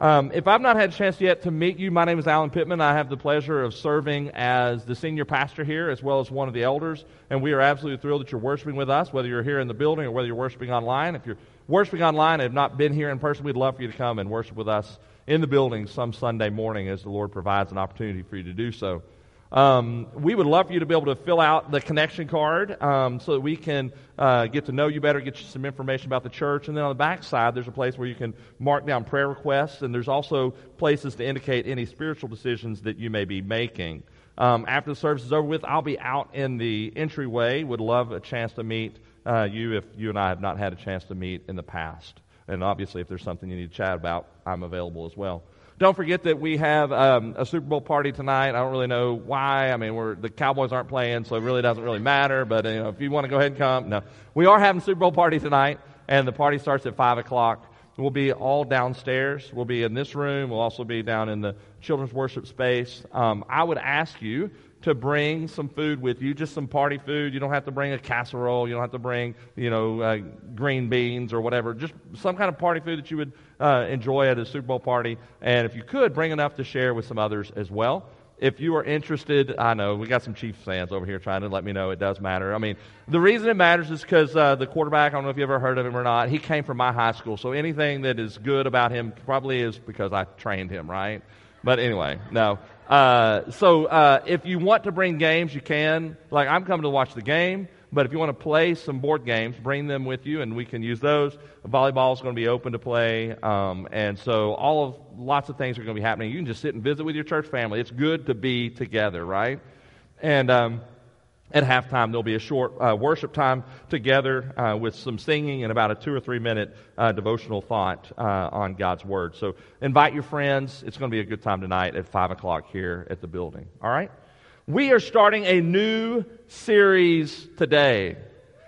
Um, if I've not had a chance yet to meet you, my name is Alan Pittman. I have the pleasure of serving as the senior pastor here as well as one of the elders. And we are absolutely thrilled that you're worshiping with us, whether you're here in the building or whether you're worshiping online. If you're worshiping online and have not been here in person, we'd love for you to come and worship with us in the building some Sunday morning as the Lord provides an opportunity for you to do so. Um, we would love for you to be able to fill out the connection card um, so that we can uh, get to know you better, get you some information about the church. And then on the back side, there's a place where you can mark down prayer requests, and there's also places to indicate any spiritual decisions that you may be making. Um, after the service is over with, I'll be out in the entryway. Would love a chance to meet uh, you if you and I have not had a chance to meet in the past. And obviously, if there's something you need to chat about, I'm available as well. Don't forget that we have um, a Super Bowl party tonight. I don't really know why. I mean, we're, the Cowboys aren't playing, so it really doesn't really matter. But you know, if you want to go ahead and come, no, we are having Super Bowl party tonight, and the party starts at five o'clock. We'll be all downstairs. We'll be in this room. We'll also be down in the children's worship space. Um, I would ask you to bring some food with you, just some party food. You don't have to bring a casserole. You don't have to bring, you know, uh, green beans or whatever. Just some kind of party food that you would uh, enjoy at a Super Bowl party. And if you could, bring enough to share with some others as well. If you are interested, I know we got some Chiefs fans over here trying to let me know it does matter. I mean, the reason it matters is because uh, the quarterback, I don't know if you ever heard of him or not, he came from my high school. So anything that is good about him probably is because I trained him, right? But anyway, no. Uh, so uh, if you want to bring games, you can. Like I'm coming to watch the game, but if you want to play some board games, bring them with you, and we can use those. Volleyball is going to be open to play, um, and so all of lots of things are going to be happening. You can just sit and visit with your church family. It's good to be together, right? And um, at halftime, there'll be a short uh, worship time together uh, with some singing and about a two or three minute uh, devotional thought uh, on God's Word. So invite your friends. It's going to be a good time tonight at 5 o'clock here at the building. All right? We are starting a new series today.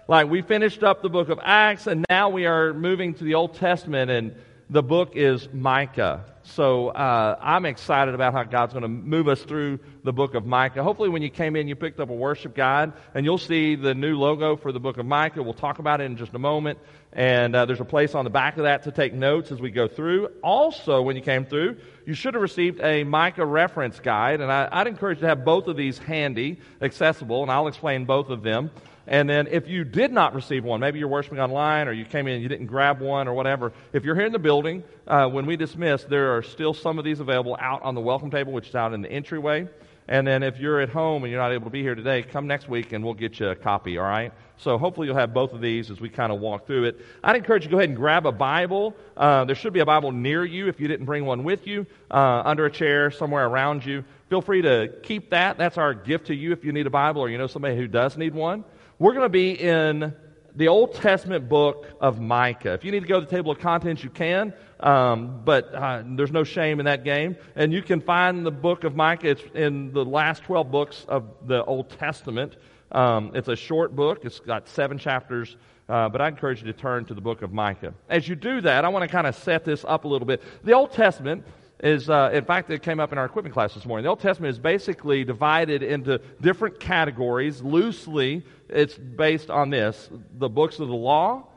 Like, we finished up the book of Acts, and now we are moving to the Old Testament, and the book is Micah. So uh, I'm excited about how God's going to move us through the book of Micah. Hopefully, when you came in, you picked up a worship guide, and you'll see the new logo for the book of Micah. We'll talk about it in just a moment. And uh, there's a place on the back of that to take notes as we go through. Also, when you came through, you should have received a Micah reference guide, and I, I'd encourage you to have both of these handy, accessible, and I'll explain both of them. And then if you did not receive one, maybe you're worshiping online or you came in and you didn't grab one or whatever, if you're here in the building, uh, when we dismiss, there are still some of these available out on the welcome table, which is out in the entryway. And then if you're at home and you're not able to be here today, come next week and we'll get you a copy, all right? So hopefully you'll have both of these as we kind of walk through it. I'd encourage you to go ahead and grab a Bible. Uh, there should be a Bible near you if you didn't bring one with you, uh, under a chair, somewhere around you. Feel free to keep that. That's our gift to you if you need a Bible or you know somebody who does need one. We're going to be in the Old Testament book of Micah. If you need to go to the table of contents, you can, um, but uh, there's no shame in that game. And you can find the book of Micah. It's in the last 12 books of the Old Testament. Um, it's a short book, it's got seven chapters. Uh, but I encourage you to turn to the book of Micah. As you do that, I want to kind of set this up a little bit. The Old Testament is, uh, in fact, it came up in our equipment class this morning. The Old Testament is basically divided into different categories. Loosely, it's based on this the books of the law,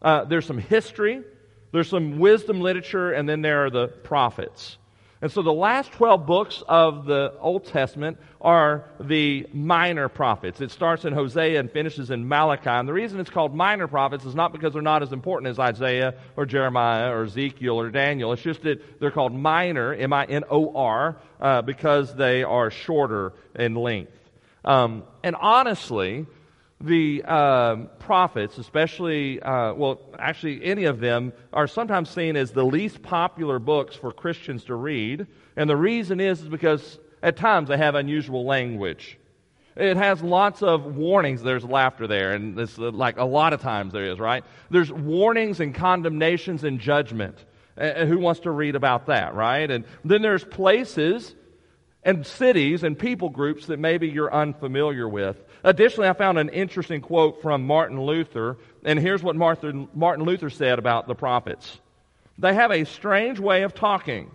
uh, there's some history, there's some wisdom literature, and then there are the prophets. And so the last 12 books of the Old Testament are the minor prophets. It starts in Hosea and finishes in Malachi. And the reason it's called minor prophets is not because they're not as important as Isaiah or Jeremiah or Ezekiel or Daniel. It's just that they're called minor, M I N O R, uh, because they are shorter in length. Um, and honestly, the uh, prophets, especially, uh, well, actually, any of them, are sometimes seen as the least popular books for Christians to read. And the reason is, is because at times they have unusual language. It has lots of warnings. There's laughter there, and this uh, like a lot of times there is, right? There's warnings and condemnations and judgment. Uh, who wants to read about that, right? And then there's places and cities and people groups that maybe you're unfamiliar with. Additionally, I found an interesting quote from Martin Luther, and here's what Martin, Luther said about the prophets. They have a strange way of talking,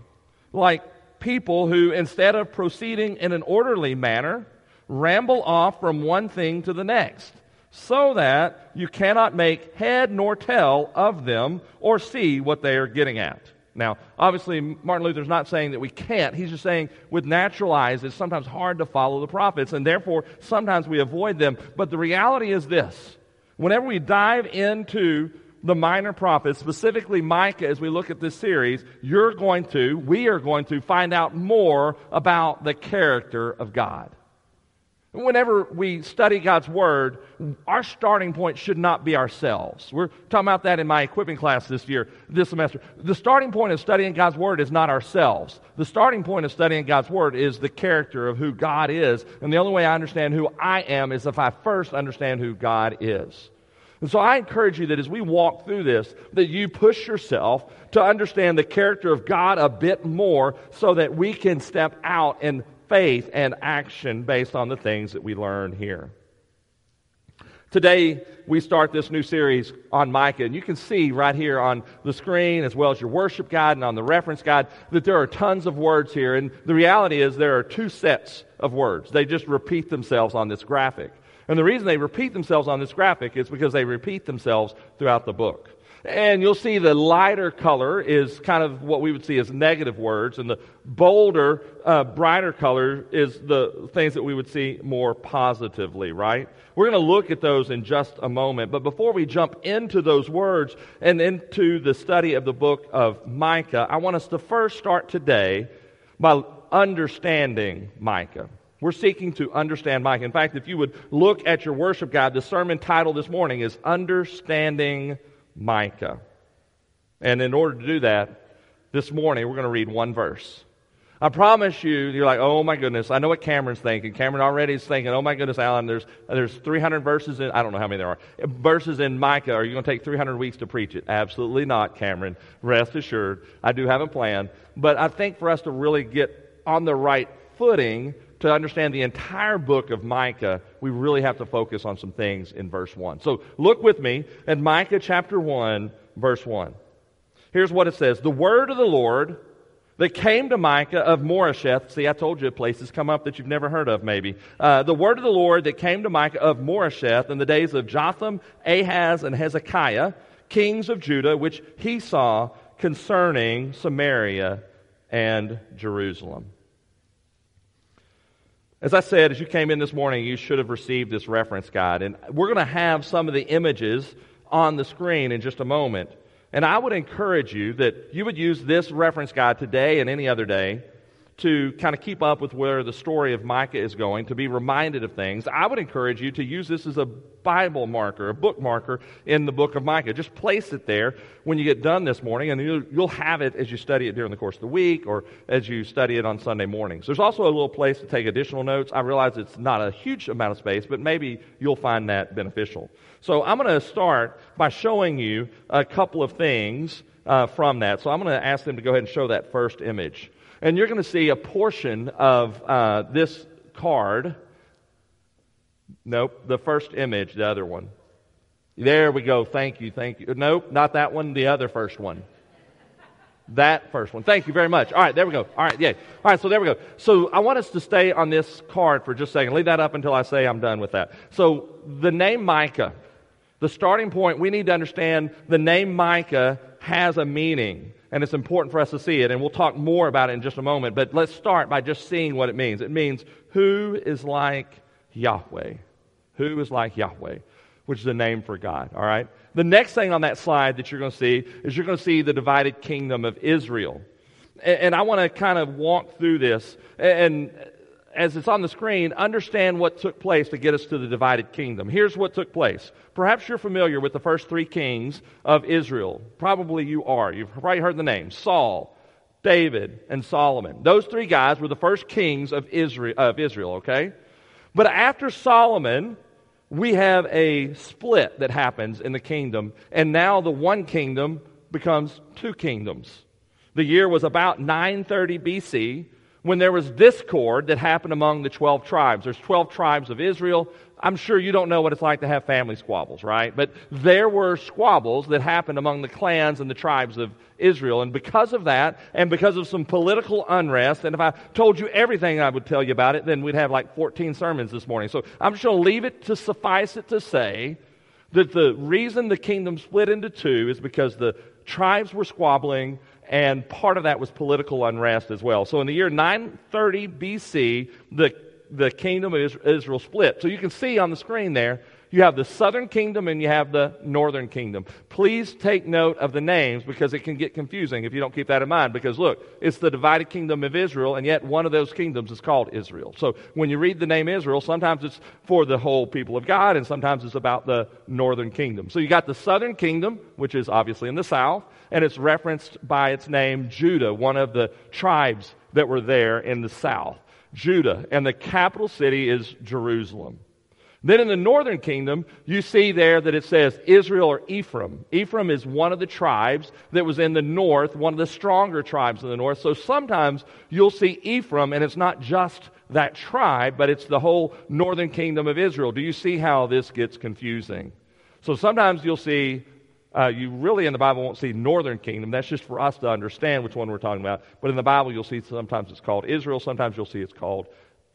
like people who, instead of proceeding in an orderly manner, ramble off from one thing to the next, so that you cannot make head nor tail of them or see what they are getting at. Now, obviously, Martin Luther's not saying that we can't. He's just saying with natural eyes, it's sometimes hard to follow the prophets, and therefore sometimes we avoid them. But the reality is this whenever we dive into the minor prophets, specifically Micah, as we look at this series, you're going to, we are going to find out more about the character of God. Whenever we study God's Word, our starting point should not be ourselves. We're talking about that in my equipping class this year, this semester. The starting point of studying God's Word is not ourselves. The starting point of studying God's Word is the character of who God is. And the only way I understand who I am is if I first understand who God is. And so I encourage you that as we walk through this, that you push yourself to understand the character of God a bit more so that we can step out in faith and action based on the things that we learn here. Today, we start this new series on Micah, and you can see right here on the screen, as well as your worship guide and on the reference guide, that there are tons of words here. And the reality is, there are two sets of words. They just repeat themselves on this graphic. And the reason they repeat themselves on this graphic is because they repeat themselves throughout the book. And you'll see the lighter color is kind of what we would see as negative words, and the bolder, uh, brighter color is the things that we would see more positively, right? We're going to look at those in just a moment. But before we jump into those words and into the study of the book of Micah, I want us to first start today by understanding Micah. We're seeking to understand Micah. In fact, if you would look at your worship guide, the sermon title this morning is Understanding Micah. And in order to do that, this morning we're going to read one verse. I promise you, you're like, oh my goodness, I know what Cameron's thinking. Cameron already is thinking, oh my goodness, Alan, there's, there's 300 verses in, I don't know how many there are, verses in Micah. Are you going to take 300 weeks to preach it? Absolutely not, Cameron. Rest assured. I do have a plan. But I think for us to really get on the right footing, to understand the entire book of Micah, we really have to focus on some things in verse 1. So look with me at Micah chapter 1, verse 1. Here's what it says The word of the Lord that came to Micah of Moresheth. See, I told you places come up that you've never heard of, maybe. Uh, the word of the Lord that came to Micah of Moresheth in the days of Jotham, Ahaz, and Hezekiah, kings of Judah, which he saw concerning Samaria and Jerusalem. As I said, as you came in this morning, you should have received this reference guide. And we're going to have some of the images on the screen in just a moment. And I would encourage you that you would use this reference guide today and any other day to kind of keep up with where the story of Micah is going, to be reminded of things, I would encourage you to use this as a Bible marker, a book marker in the book of Micah. Just place it there when you get done this morning, and you'll, you'll have it as you study it during the course of the week or as you study it on Sunday mornings. There's also a little place to take additional notes. I realize it's not a huge amount of space, but maybe you'll find that beneficial. So I'm going to start by showing you a couple of things uh, from that. So I'm going to ask them to go ahead and show that first image. And you're going to see a portion of uh, this card. Nope, the first image, the other one. There we go. Thank you. Thank you. Nope, not that one, the other first one. That first one. Thank you very much. All right, there we go. All right, yeah. All right, so there we go. So I want us to stay on this card for just a second. Leave that up until I say I'm done with that. So the name Micah, the starting point, we need to understand the name Micah has a meaning and it's important for us to see it, and we'll talk more about it in just a moment. But let's start by just seeing what it means. It means who is like Yahweh? Who is like Yahweh? Which is a name for God, all right? The next thing on that slide that you're going to see is you're going to see the divided kingdom of Israel. And, and I want to kind of walk through this. And as it's on the screen, understand what took place to get us to the divided kingdom. Here's what took place. Perhaps you're familiar with the first three kings of Israel. Probably you are. You've probably heard the names Saul, David, and Solomon. Those three guys were the first kings of Israel, of Israel okay? But after Solomon, we have a split that happens in the kingdom, and now the one kingdom becomes two kingdoms. The year was about 930 BC when there was discord that happened among the 12 tribes. There's 12 tribes of Israel. I'm sure you don't know what it's like to have family squabbles, right? But there were squabbles that happened among the clans and the tribes of Israel. And because of that, and because of some political unrest, and if I told you everything I would tell you about it, then we'd have like 14 sermons this morning. So I'm just going to leave it to suffice it to say that the reason the kingdom split into two is because the tribes were squabbling and part of that was political unrest as well. So in the year 930 BC, the, the kingdom of Israel split. So you can see on the screen there, you have the southern kingdom and you have the northern kingdom. Please take note of the names because it can get confusing if you don't keep that in mind. Because look, it's the divided kingdom of Israel, and yet one of those kingdoms is called Israel. So when you read the name Israel, sometimes it's for the whole people of God, and sometimes it's about the northern kingdom. So you got the southern kingdom, which is obviously in the south, and it's referenced by its name Judah, one of the tribes that were there in the south. Judah, and the capital city is Jerusalem. Then in the northern kingdom, you see there that it says Israel or Ephraim. Ephraim is one of the tribes that was in the north, one of the stronger tribes in the north. So sometimes you'll see Ephraim, and it's not just that tribe, but it's the whole northern kingdom of Israel. Do you see how this gets confusing? So sometimes you'll see, uh, you really in the Bible won't see northern kingdom. That's just for us to understand which one we're talking about. But in the Bible, you'll see sometimes it's called Israel, sometimes you'll see it's called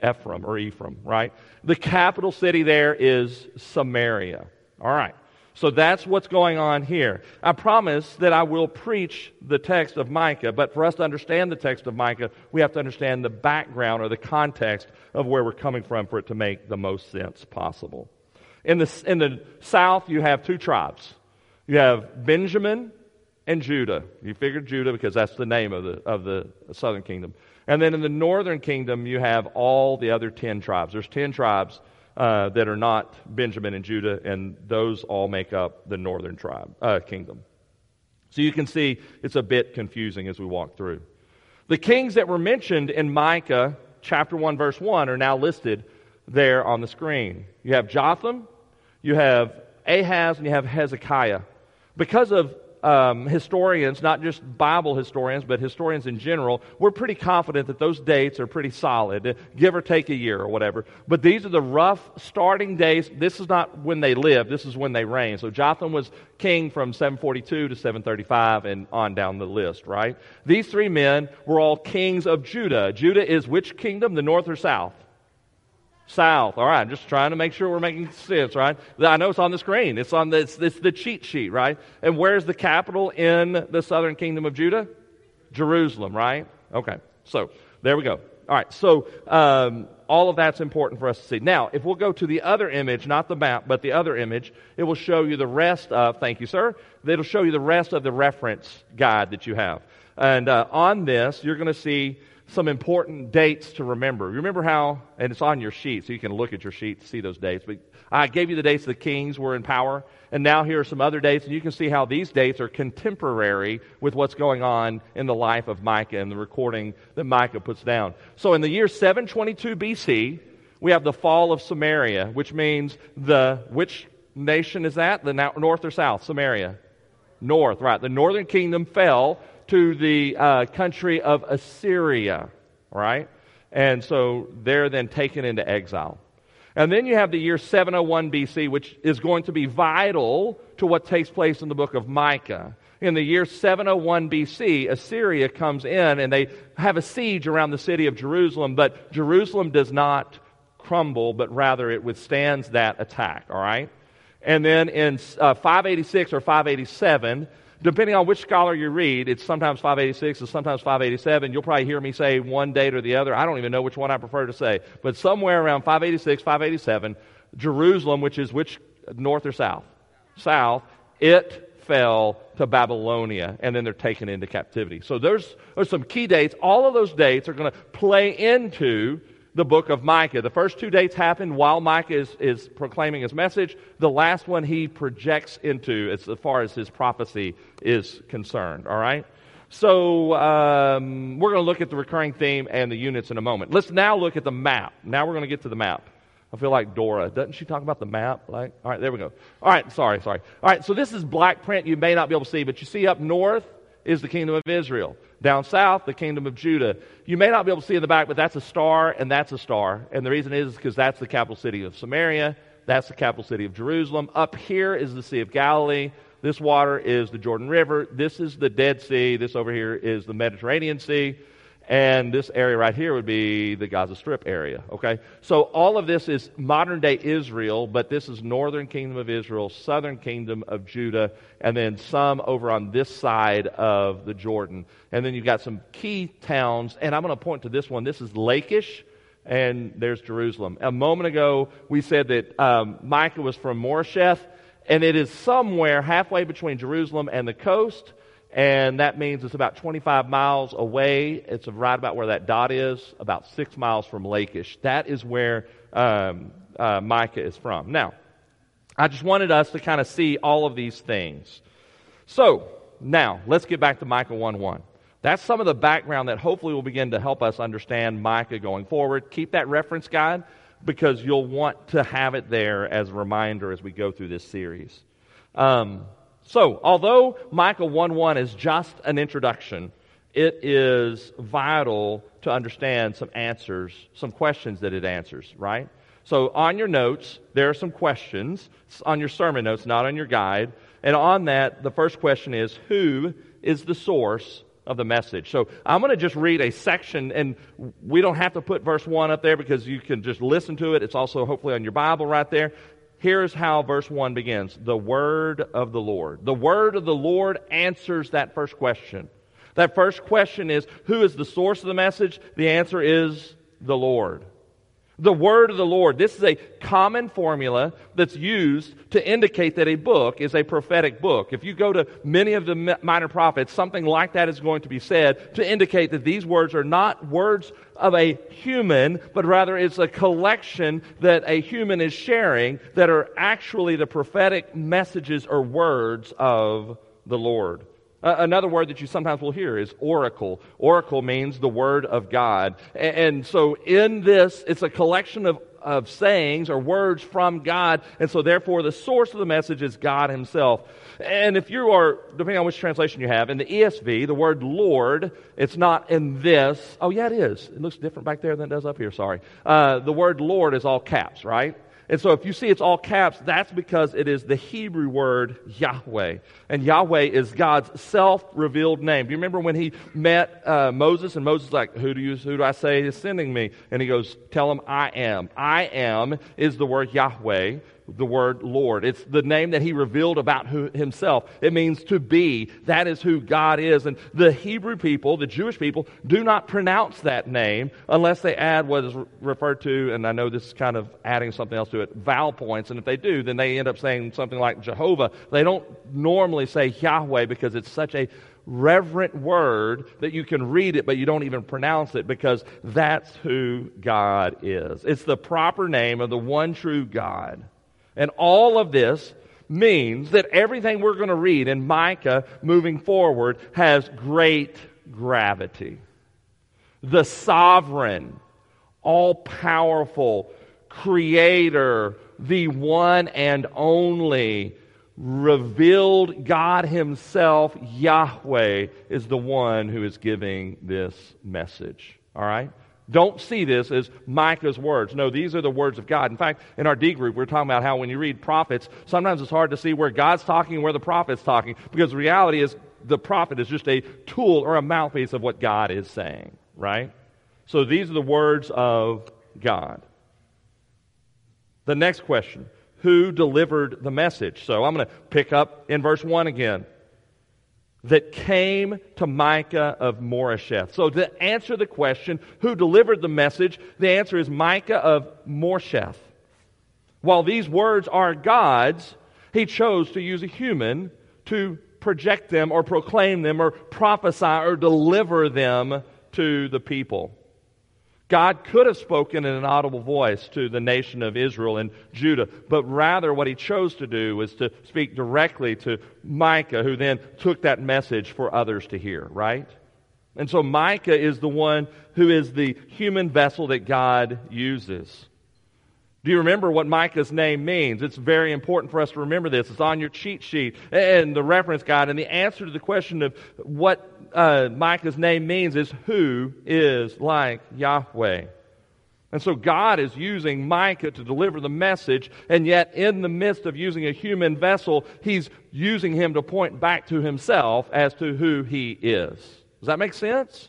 Ephraim or Ephraim, right? The capital city there is Samaria. All right. So that's what's going on here. I promise that I will preach the text of Micah, but for us to understand the text of Micah, we have to understand the background or the context of where we're coming from for it to make the most sense possible. In the, in the south, you have two tribes. You have Benjamin and Judah. You figured Judah because that's the name of the, of the southern kingdom. And then in the northern kingdom, you have all the other 10 tribes. There's 10 tribes uh, that are not Benjamin and Judah, and those all make up the northern tribe uh, kingdom. So you can see it's a bit confusing as we walk through. The kings that were mentioned in Micah chapter 1, verse 1 are now listed there on the screen. You have Jotham, you have Ahaz, and you have Hezekiah. Because of um, historians, not just Bible historians, but historians in general, we're pretty confident that those dates are pretty solid, give or take a year or whatever. But these are the rough starting days. This is not when they lived, this is when they reigned. So Jotham was king from 742 to 735 and on down the list, right? These three men were all kings of Judah. Judah is which kingdom, the north or south? South. All right, just trying to make sure we're making sense, right? I know it's on the screen. It's on the, it's, it's the cheat sheet, right? And where's the capital in the southern kingdom of Judah? Jerusalem, right? Okay, so there we go. All right, so um, all of that's important for us to see. Now, if we'll go to the other image, not the map, but the other image, it will show you the rest of, thank you, sir, it'll show you the rest of the reference guide that you have. And uh, on this, you're going to see some important dates to remember. Remember how, and it's on your sheet, so you can look at your sheet to see those dates. But I gave you the dates the kings were in power, and now here are some other dates, and you can see how these dates are contemporary with what's going on in the life of Micah and the recording that Micah puts down. So in the year 722 BC, we have the fall of Samaria, which means the, which nation is that? The north or south? Samaria. North, right. The northern kingdom fell to the uh, country of Assyria, right? And so they're then taken into exile. And then you have the year 701 BC, which is going to be vital to what takes place in the book of Micah. In the year 701 BC, Assyria comes in and they have a siege around the city of Jerusalem, but Jerusalem does not crumble, but rather it withstands that attack, all right? And then in uh, 586 or 587, depending on which scholar you read, it's sometimes 586 and sometimes 587. You'll probably hear me say one date or the other. I don't even know which one I prefer to say. But somewhere around 586, 587, Jerusalem, which is which, north or south? South, it fell to Babylonia, and then they're taken into captivity. So there's, there's some key dates. All of those dates are going to play into the book of Micah. The first two dates happen while Micah is, is proclaiming his message. The last one he projects into as far as his prophecy is concerned. All right? So um, we're going to look at the recurring theme and the units in a moment. Let's now look at the map. Now we're going to get to the map. I feel like Dora. Doesn't she talk about the map? Like, all right, there we go. All right, sorry, sorry. All right, so this is black print. You may not be able to see, but you see up north is the kingdom of Israel. Down south, the kingdom of Judah. You may not be able to see in the back, but that's a star and that's a star. And the reason is because that's the capital city of Samaria. That's the capital city of Jerusalem. Up here is the Sea of Galilee. This water is the Jordan River. This is the Dead Sea. This over here is the Mediterranean Sea. And this area right here would be the Gaza Strip area. Okay? So all of this is modern day Israel, but this is northern kingdom of Israel, southern kingdom of Judah, and then some over on this side of the Jordan. And then you've got some key towns, and I'm going to point to this one. This is Lachish, and there's Jerusalem. A moment ago, we said that um, Micah was from Moresheth, and it is somewhere halfway between Jerusalem and the coast and that means it's about 25 miles away. It's right about where that dot is, about six miles from Lachish. That is where um, uh, Micah is from. Now, I just wanted us to kind of see all of these things. So, now, let's get back to Micah 1 1. That's some of the background that hopefully will begin to help us understand Micah going forward. Keep that reference guide because you'll want to have it there as a reminder as we go through this series. Um, so, although Micah 1 1 is just an introduction, it is vital to understand some answers, some questions that it answers, right? So, on your notes, there are some questions on your sermon notes, not on your guide. And on that, the first question is Who is the source of the message? So, I'm going to just read a section, and we don't have to put verse 1 up there because you can just listen to it. It's also hopefully on your Bible right there. Here's how verse 1 begins The word of the Lord. The word of the Lord answers that first question. That first question is Who is the source of the message? The answer is the Lord. The word of the Lord. This is a common formula that's used to indicate that a book is a prophetic book. If you go to many of the minor prophets, something like that is going to be said to indicate that these words are not words of a human, but rather it's a collection that a human is sharing that are actually the prophetic messages or words of the Lord. Uh, another word that you sometimes will hear is oracle. Oracle means the word of God. And, and so in this, it's a collection of, of sayings or words from God. And so therefore the source of the message is God himself. And if you are, depending on which translation you have, in the ESV, the word Lord, it's not in this. Oh, yeah, it is. It looks different back there than it does up here. Sorry. Uh, the word Lord is all caps, right? And so if you see it's all caps, that's because it is the Hebrew word Yahweh. And Yahweh is God's self-revealed name. Do you remember when he met uh, Moses and Moses like, who do you, who do I say is sending me? And he goes, tell him I am. I am is the word Yahweh the word Lord. It's the name that he revealed about who, himself. It means to be. That is who God is. And the Hebrew people, the Jewish people, do not pronounce that name unless they add what is referred to, and I know this is kind of adding something else to it, vowel points. And if they do, then they end up saying something like Jehovah. They don't normally say Yahweh because it's such a reverent word that you can read it, but you don't even pronounce it because that's who God is. It's the proper name of the one true God. And all of this means that everything we're going to read in Micah moving forward has great gravity. The sovereign, all powerful, creator, the one and only, revealed God Himself, Yahweh, is the one who is giving this message. All right? Don't see this as Micah's words. No, these are the words of God. In fact, in our D group, we're talking about how when you read prophets, sometimes it's hard to see where God's talking and where the prophet's talking because the reality is the prophet is just a tool or a mouthpiece of what God is saying, right? So these are the words of God. The next question Who delivered the message? So I'm going to pick up in verse 1 again that came to Micah of Moresheth. So to answer the question, who delivered the message, the answer is Micah of Moresheth. While these words are God's, he chose to use a human to project them or proclaim them or prophesy or deliver them to the people. God could have spoken in an audible voice to the nation of Israel and Judah, but rather what he chose to do was to speak directly to Micah, who then took that message for others to hear, right? And so Micah is the one who is the human vessel that God uses. Do you remember what Micah's name means? It's very important for us to remember this. It's on your cheat sheet and the reference guide. And the answer to the question of what uh, Micah's name means is who is like Yahweh. And so God is using Micah to deliver the message, and yet in the midst of using a human vessel, he's using him to point back to himself as to who he is. Does that make sense?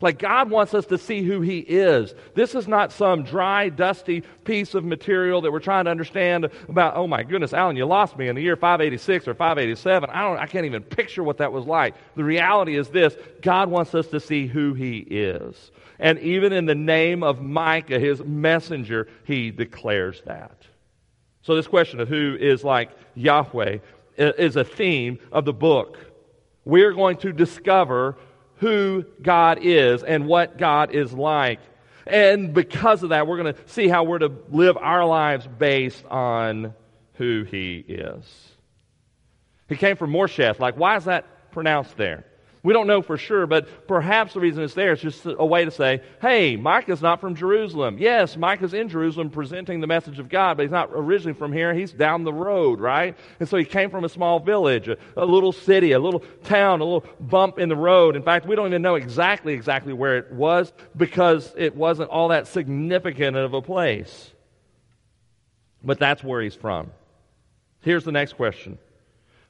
Like God wants us to see who He is. This is not some dry, dusty piece of material that we're trying to understand about, oh my goodness, Alan, you lost me in the year 586 or 587. I, don't, I can't even picture what that was like. The reality is this God wants us to see who He is. And even in the name of Micah, His messenger, He declares that. So, this question of who is like Yahweh is a theme of the book. We're going to discover who God is and what God is like. And because of that, we're going to see how we're to live our lives based on who He is. He came from Moresheth. Like, why is that pronounced there? We don't know for sure, but perhaps the reason it's there is just a way to say, hey, Micah's not from Jerusalem. Yes, Micah's in Jerusalem presenting the message of God, but he's not originally from here. He's down the road, right? And so he came from a small village, a, a little city, a little town, a little bump in the road. In fact, we don't even know exactly, exactly where it was because it wasn't all that significant of a place. But that's where he's from. Here's the next question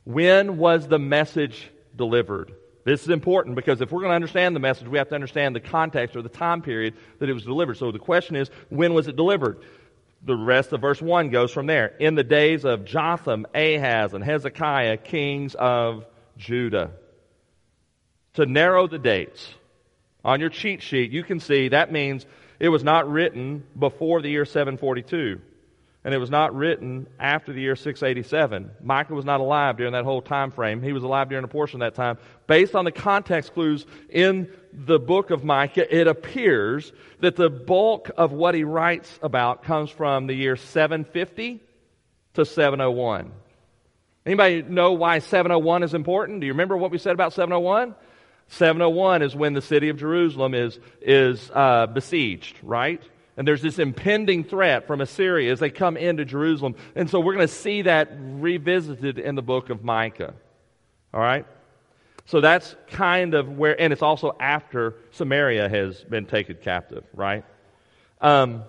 When was the message delivered? This is important because if we're going to understand the message, we have to understand the context or the time period that it was delivered. So the question is, when was it delivered? The rest of verse 1 goes from there. In the days of Jotham, Ahaz, and Hezekiah, kings of Judah. To narrow the dates, on your cheat sheet, you can see that means it was not written before the year 742 and it was not written after the year 687. Micah was not alive during that whole time frame. He was alive during a portion of that time. Based on the context clues in the book of Micah, it appears that the bulk of what he writes about comes from the year 750 to 701. Anybody know why 701 is important? Do you remember what we said about 701? 701 is when the city of Jerusalem is, is uh, besieged, right? And there's this impending threat from Assyria as they come into Jerusalem. And so we're going to see that revisited in the book of Micah. All right? So that's kind of where, and it's also after Samaria has been taken captive, right? Um,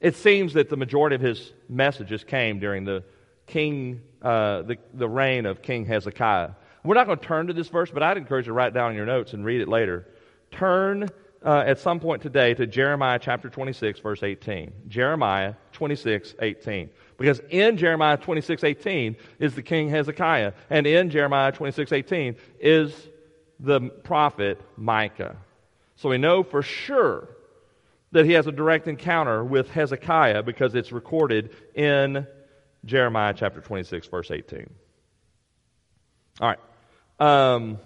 it seems that the majority of his messages came during the king, uh, the, the reign of King Hezekiah. We're not going to turn to this verse, but I'd encourage you to write down in your notes and read it later. Turn uh, at some point today to Jeremiah chapter 26, verse 18. Jeremiah 26, 18. Because in Jeremiah 26, 18 is the king Hezekiah, and in Jeremiah 26, 18 is the prophet Micah. So we know for sure that he has a direct encounter with Hezekiah because it's recorded in Jeremiah chapter 26, verse 18. All right. Um,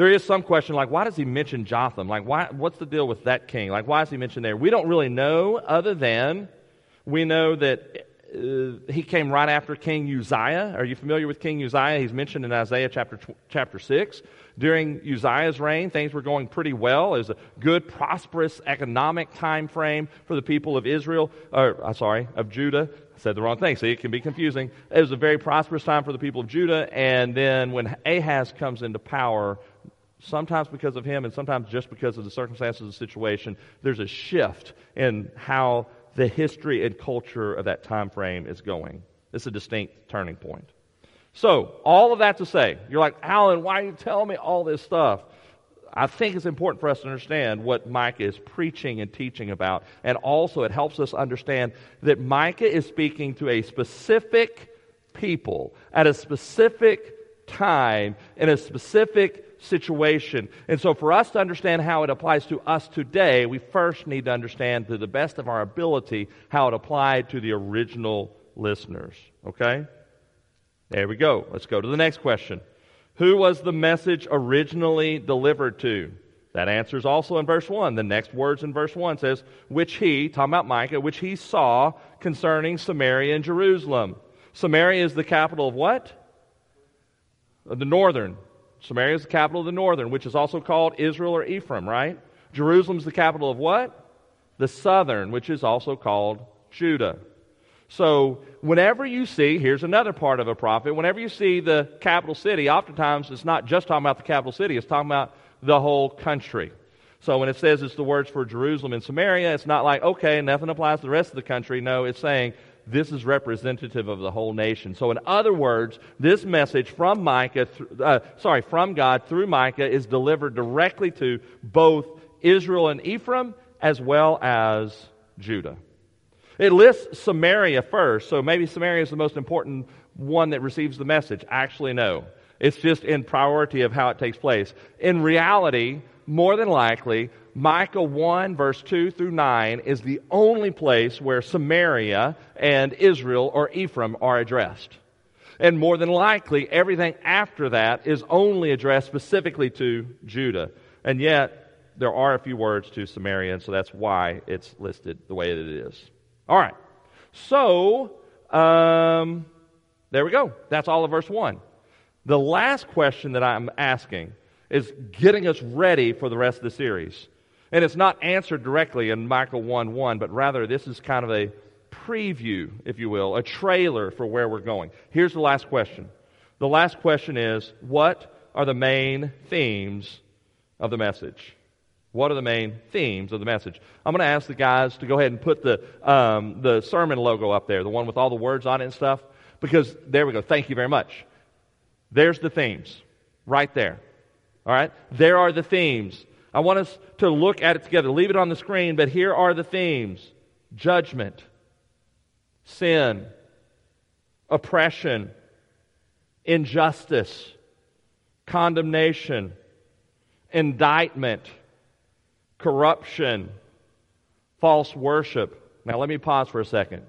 there is some question like, why does he mention Jotham? Like, why, what's the deal with that king? Like, why is he mentioned there? We don't really know, other than we know that uh, he came right after King Uzziah. Are you familiar with King Uzziah? He's mentioned in Isaiah chapter, chapter 6. During Uzziah's reign, things were going pretty well. It was a good, prosperous economic time frame for the people of Israel, or, uh, sorry, of Judah. I said the wrong thing. See, it can be confusing. It was a very prosperous time for the people of Judah. And then when Ahaz comes into power, sometimes because of him and sometimes just because of the circumstances of the situation, there's a shift in how the history and culture of that time frame is going. It's a distinct turning point. So, all of that to say, you're like, Alan, why are you telling me all this stuff? I think it's important for us to understand what Micah is preaching and teaching about. And also, it helps us understand that Micah is speaking to a specific people at a specific time in a specific situation. And so, for us to understand how it applies to us today, we first need to understand to the best of our ability how it applied to the original listeners. Okay? There we go. Let's go to the next question. Who was the message originally delivered to? That answer is also in verse 1. The next words in verse 1 says, Which he, talking about Micah, which he saw concerning Samaria and Jerusalem. Samaria is the capital of what? The northern Samaria is the capital of the northern, which is also called Israel or Ephraim, right? Jerusalem is the capital of what? The southern, which is also called Judah. So, whenever you see, here's another part of a prophet, whenever you see the capital city, oftentimes it's not just talking about the capital city, it's talking about the whole country. So, when it says it's the words for Jerusalem and Samaria, it's not like, okay, nothing applies to the rest of the country. No, it's saying this is representative of the whole nation. So, in other words, this message from Micah, uh, sorry, from God through Micah is delivered directly to both Israel and Ephraim as well as Judah. It lists Samaria first, so maybe Samaria is the most important one that receives the message. Actually, no. It's just in priority of how it takes place. In reality, more than likely, Micah 1, verse 2 through 9 is the only place where Samaria and Israel or Ephraim are addressed. And more than likely, everything after that is only addressed specifically to Judah. And yet, there are a few words to Samaria, and so that's why it's listed the way that it is. All right. So, um, there we go. That's all of verse 1. The last question that I'm asking is getting us ready for the rest of the series. And it's not answered directly in Micah 1 1, but rather this is kind of a preview, if you will, a trailer for where we're going. Here's the last question. The last question is What are the main themes of the message? What are the main themes of the message? I'm going to ask the guys to go ahead and put the, um, the sermon logo up there, the one with all the words on it and stuff, because there we go. Thank you very much. There's the themes right there. All right? There are the themes. I want us to look at it together. Leave it on the screen, but here are the themes. Judgment, sin, oppression, injustice, condemnation, indictment, corruption, false worship. Now, let me pause for a second.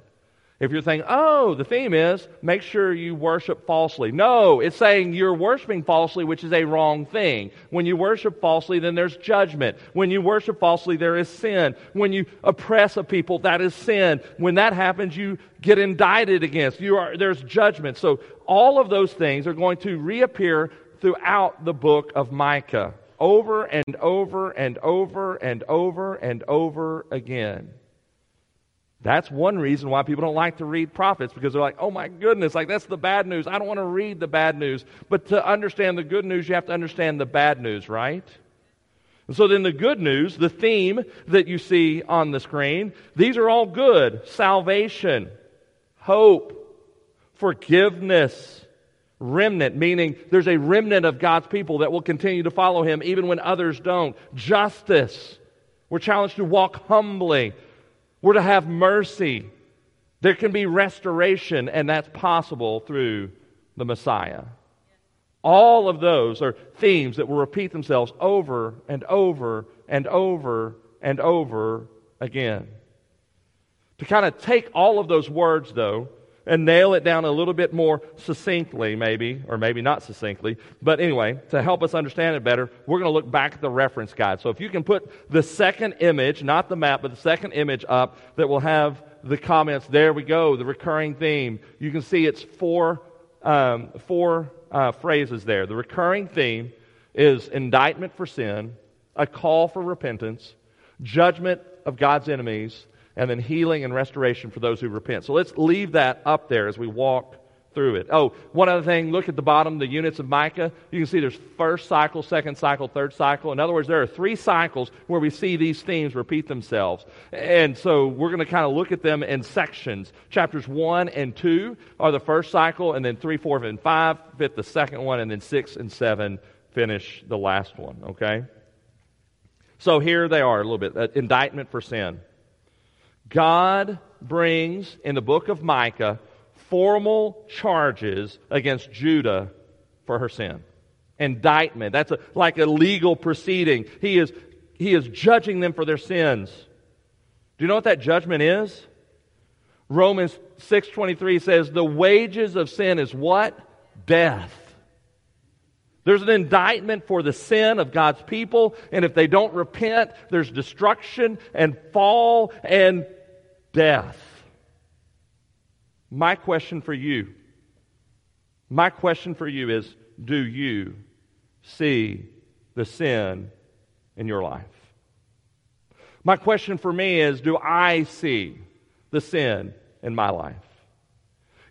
If you're thinking, oh, the theme is make sure you worship falsely. No, it's saying you're worshiping falsely, which is a wrong thing. When you worship falsely, then there's judgment. When you worship falsely, there is sin. When you oppress a people, that is sin. When that happens, you get indicted against. You are, there's judgment. So all of those things are going to reappear throughout the book of Micah over and over and over and over and over again. That's one reason why people don't like to read prophets because they're like, oh my goodness, like that's the bad news. I don't want to read the bad news. But to understand the good news, you have to understand the bad news, right? And so then the good news, the theme that you see on the screen, these are all good salvation, hope, forgiveness, remnant, meaning there's a remnant of God's people that will continue to follow him even when others don't, justice. We're challenged to walk humbly we're to have mercy. There can be restoration, and that's possible through the Messiah. All of those are themes that will repeat themselves over and over and over and over again. To kind of take all of those words, though, and nail it down a little bit more succinctly, maybe, or maybe not succinctly. But anyway, to help us understand it better, we're going to look back at the reference guide. So if you can put the second image, not the map, but the second image up that will have the comments, there we go, the recurring theme. You can see it's four, um, four uh, phrases there. The recurring theme is indictment for sin, a call for repentance, judgment of God's enemies, and then healing and restoration for those who repent. So let's leave that up there as we walk through it. Oh, one other thing, look at the bottom, the units of Micah. You can see there's first cycle, second cycle, third cycle. In other words, there are three cycles where we see these themes repeat themselves. And so we're going to kind of look at them in sections. Chapters 1 and 2 are the first cycle, and then 3, 4, and 5 fit the second one, and then 6 and 7 finish the last one, okay? So here they are a little bit. Uh, indictment for sin. God brings in the book of Micah formal charges against Judah for her sin. Indictment. That's a, like a legal proceeding. He is, he is judging them for their sins. Do you know what that judgment is? Romans 6:23 says the wages of sin is what? Death. There's an indictment for the sin of God's people, and if they don't repent, there's destruction and fall and death. My question for you, my question for you is do you see the sin in your life? My question for me is do I see the sin in my life?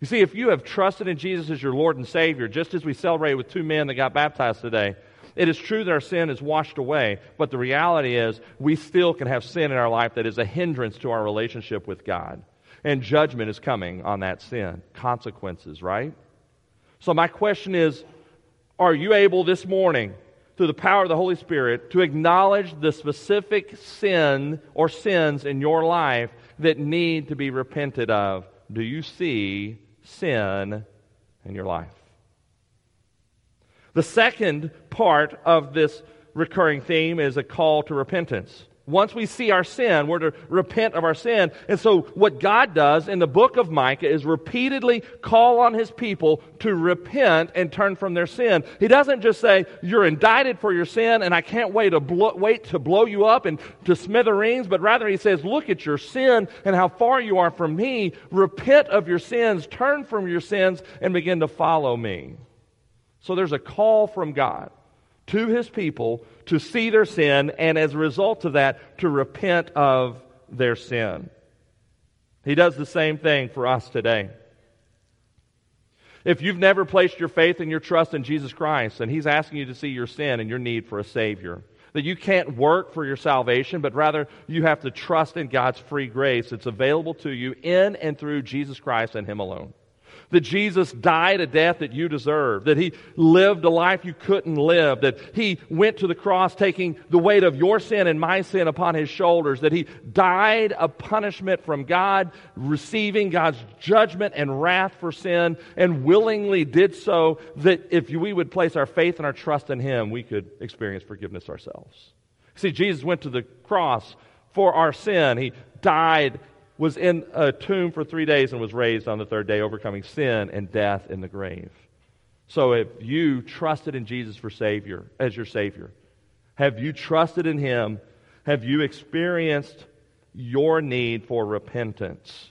You see, if you have trusted in Jesus as your Lord and Savior, just as we celebrated with two men that got baptized today, it is true that our sin is washed away, but the reality is we still can have sin in our life that is a hindrance to our relationship with God. And judgment is coming on that sin. Consequences, right? So, my question is are you able this morning, through the power of the Holy Spirit, to acknowledge the specific sin or sins in your life that need to be repented of? Do you see sin in your life? The second part of this recurring theme is a call to repentance. Once we see our sin, we're to repent of our sin. And so, what God does in the book of Micah is repeatedly call on his people to repent and turn from their sin. He doesn't just say, You're indicted for your sin, and I can't wait to, blow, wait to blow you up and to smithereens, but rather he says, Look at your sin and how far you are from me. Repent of your sins, turn from your sins, and begin to follow me. So, there's a call from God to his people to see their sin and as a result of that to repent of their sin. He does the same thing for us today. If you've never placed your faith and your trust in Jesus Christ and he's asking you to see your sin and your need for a savior, that you can't work for your salvation, but rather you have to trust in God's free grace. that's available to you in and through Jesus Christ and him alone that Jesus died a death that you deserve, that he lived a life you couldn't live, that he went to the cross taking the weight of your sin and my sin upon his shoulders, that he died a punishment from God, receiving God's judgment and wrath for sin, and willingly did so that if we would place our faith and our trust in him, we could experience forgiveness ourselves. See, Jesus went to the cross for our sin. He died was in a tomb for three days and was raised on the third day, overcoming sin and death in the grave. So if you trusted in Jesus for Savior, as your Savior, have you trusted in Him? Have you experienced your need for repentance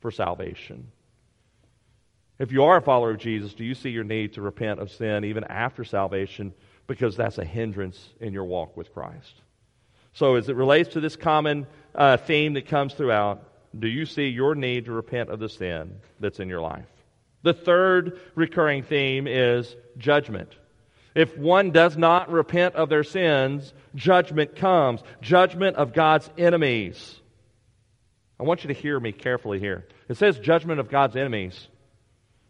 for salvation? If you are a follower of Jesus, do you see your need to repent of sin even after salvation because that's a hindrance in your walk with Christ? So, as it relates to this common uh, theme that comes throughout, do you see your need to repent of the sin that's in your life? The third recurring theme is judgment. If one does not repent of their sins, judgment comes. Judgment of God's enemies. I want you to hear me carefully here. It says judgment of God's enemies.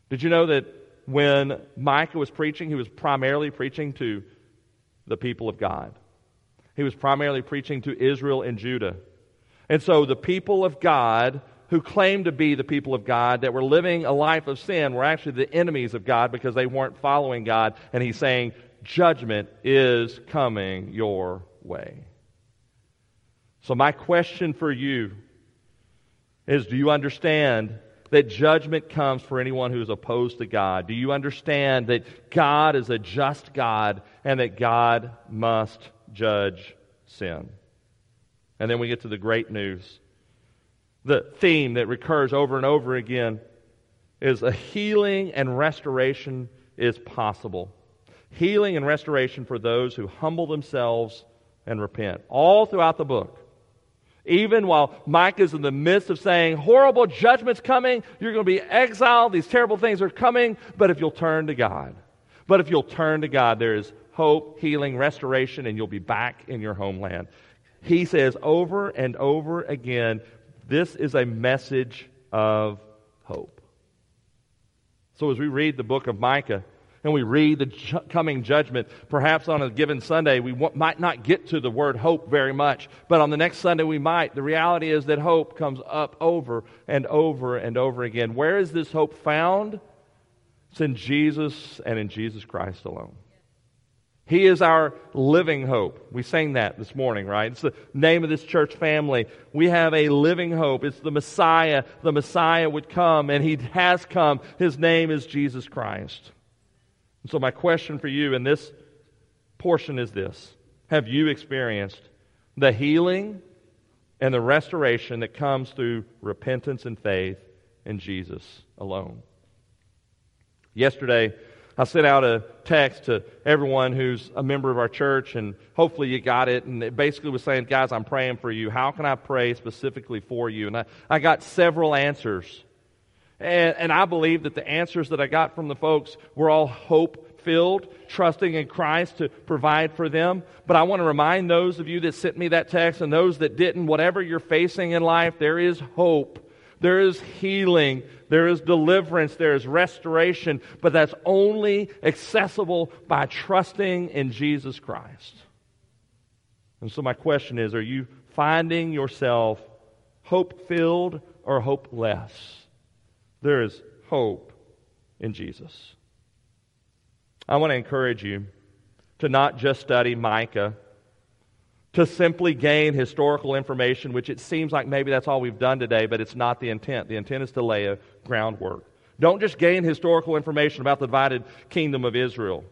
Did you know that when Micah was preaching, he was primarily preaching to the people of God? He was primarily preaching to Israel and Judah. And so the people of God who claimed to be the people of God that were living a life of sin were actually the enemies of God because they weren't following God. And he's saying, judgment is coming your way. So, my question for you is do you understand that judgment comes for anyone who is opposed to God? Do you understand that God is a just God and that God must judge sin? And then we get to the great news. The theme that recurs over and over again is a healing and restoration is possible. Healing and restoration for those who humble themselves and repent. All throughout the book. Even while Micah is in the midst of saying, horrible judgment's coming, you're going to be exiled, these terrible things are coming, but if you'll turn to God. But if you'll turn to God, there is hope, healing, restoration, and you'll be back in your homeland. He says over and over again, this is a message of hope. So as we read the book of Micah, and we read the ju- coming judgment, perhaps on a given Sunday, we w- might not get to the word hope very much, but on the next Sunday we might. The reality is that hope comes up over and over and over again. Where is this hope found? It's in Jesus and in Jesus Christ alone. He is our living hope. We sang that this morning, right? It's the name of this church family. We have a living hope. It's the Messiah. The Messiah would come, and He has come. His name is Jesus Christ. And so, my question for you in this portion is this Have you experienced the healing and the restoration that comes through repentance and faith in Jesus alone? Yesterday, I sent out a text to everyone who's a member of our church, and hopefully you got it. And it basically was saying, Guys, I'm praying for you. How can I pray specifically for you? And I, I got several answers. And, and I believe that the answers that I got from the folks were all hope filled, trusting in Christ to provide for them. But I want to remind those of you that sent me that text and those that didn't, whatever you're facing in life, there is hope There is healing, there is deliverance, there is restoration, but that's only accessible by trusting in Jesus Christ. And so, my question is are you finding yourself hope filled or hopeless? There is hope in Jesus. I want to encourage you to not just study Micah, to simply gain historical information, which it seems like maybe that's all we've done today, but it's not the intent. The intent is to lay a groundwork. Don't just gain historical information about the divided kingdom of Israel.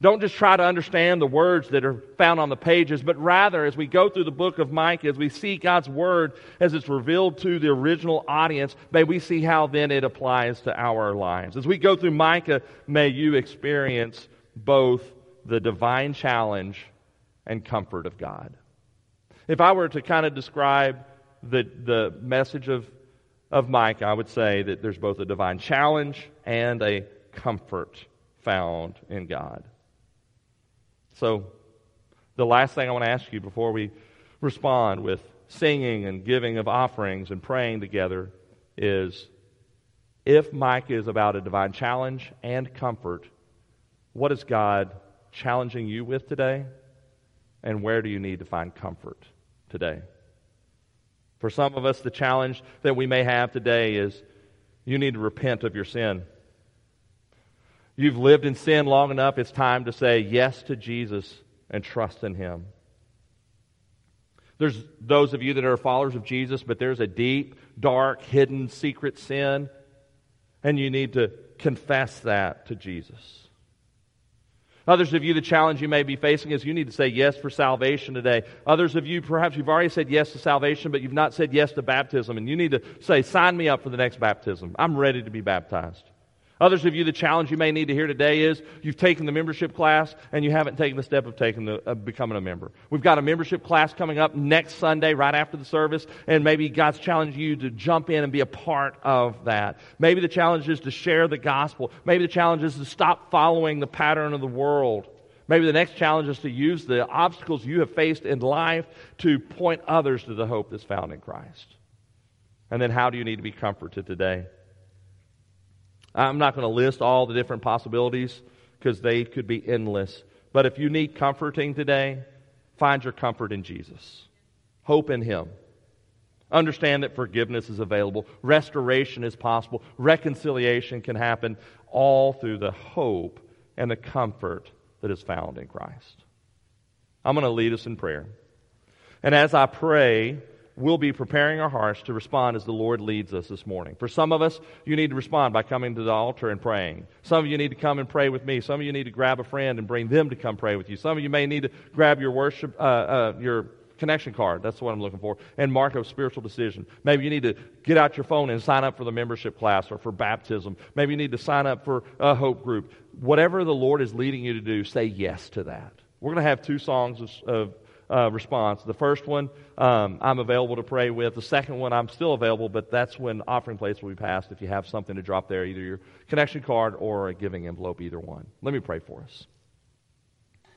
Don't just try to understand the words that are found on the pages, but rather, as we go through the book of Micah, as we see God's word as it's revealed to the original audience, may we see how then it applies to our lives. As we go through Micah, may you experience both the divine challenge and comfort of God. If I were to kind of describe the, the message of, of Micah, I would say that there's both a divine challenge and a comfort found in God. So, the last thing I want to ask you before we respond with singing and giving of offerings and praying together is if Micah is about a divine challenge and comfort, what is God challenging you with today? And where do you need to find comfort today? For some of us, the challenge that we may have today is you need to repent of your sin. You've lived in sin long enough, it's time to say yes to Jesus and trust in Him. There's those of you that are followers of Jesus, but there's a deep, dark, hidden, secret sin, and you need to confess that to Jesus. Others of you, the challenge you may be facing is you need to say yes for salvation today. Others of you, perhaps you've already said yes to salvation, but you've not said yes to baptism, and you need to say, sign me up for the next baptism. I'm ready to be baptized. Others of you, the challenge you may need to hear today is you've taken the membership class and you haven't taken the step of taking the, uh, becoming a member. We've got a membership class coming up next Sunday, right after the service, and maybe God's challenging you to jump in and be a part of that. Maybe the challenge is to share the gospel. Maybe the challenge is to stop following the pattern of the world. Maybe the next challenge is to use the obstacles you have faced in life to point others to the hope that's found in Christ. And then how do you need to be comforted today? I'm not going to list all the different possibilities because they could be endless. But if you need comforting today, find your comfort in Jesus. Hope in Him. Understand that forgiveness is available, restoration is possible, reconciliation can happen, all through the hope and the comfort that is found in Christ. I'm going to lead us in prayer. And as I pray, we'll be preparing our hearts to respond as the Lord leads us this morning. For some of us, you need to respond by coming to the altar and praying. Some of you need to come and pray with me. Some of you need to grab a friend and bring them to come pray with you. Some of you may need to grab your worship, uh, uh, your connection card. That's what I'm looking for. And mark a spiritual decision. Maybe you need to get out your phone and sign up for the membership class or for baptism. Maybe you need to sign up for a hope group. Whatever the Lord is leading you to do, say yes to that. We're going to have two songs of, of uh, response. The first one, um, I'm available to pray with. The second one, I'm still available, but that's when offering plates will be passed if you have something to drop there, either your connection card or a giving envelope, either one. Let me pray for us.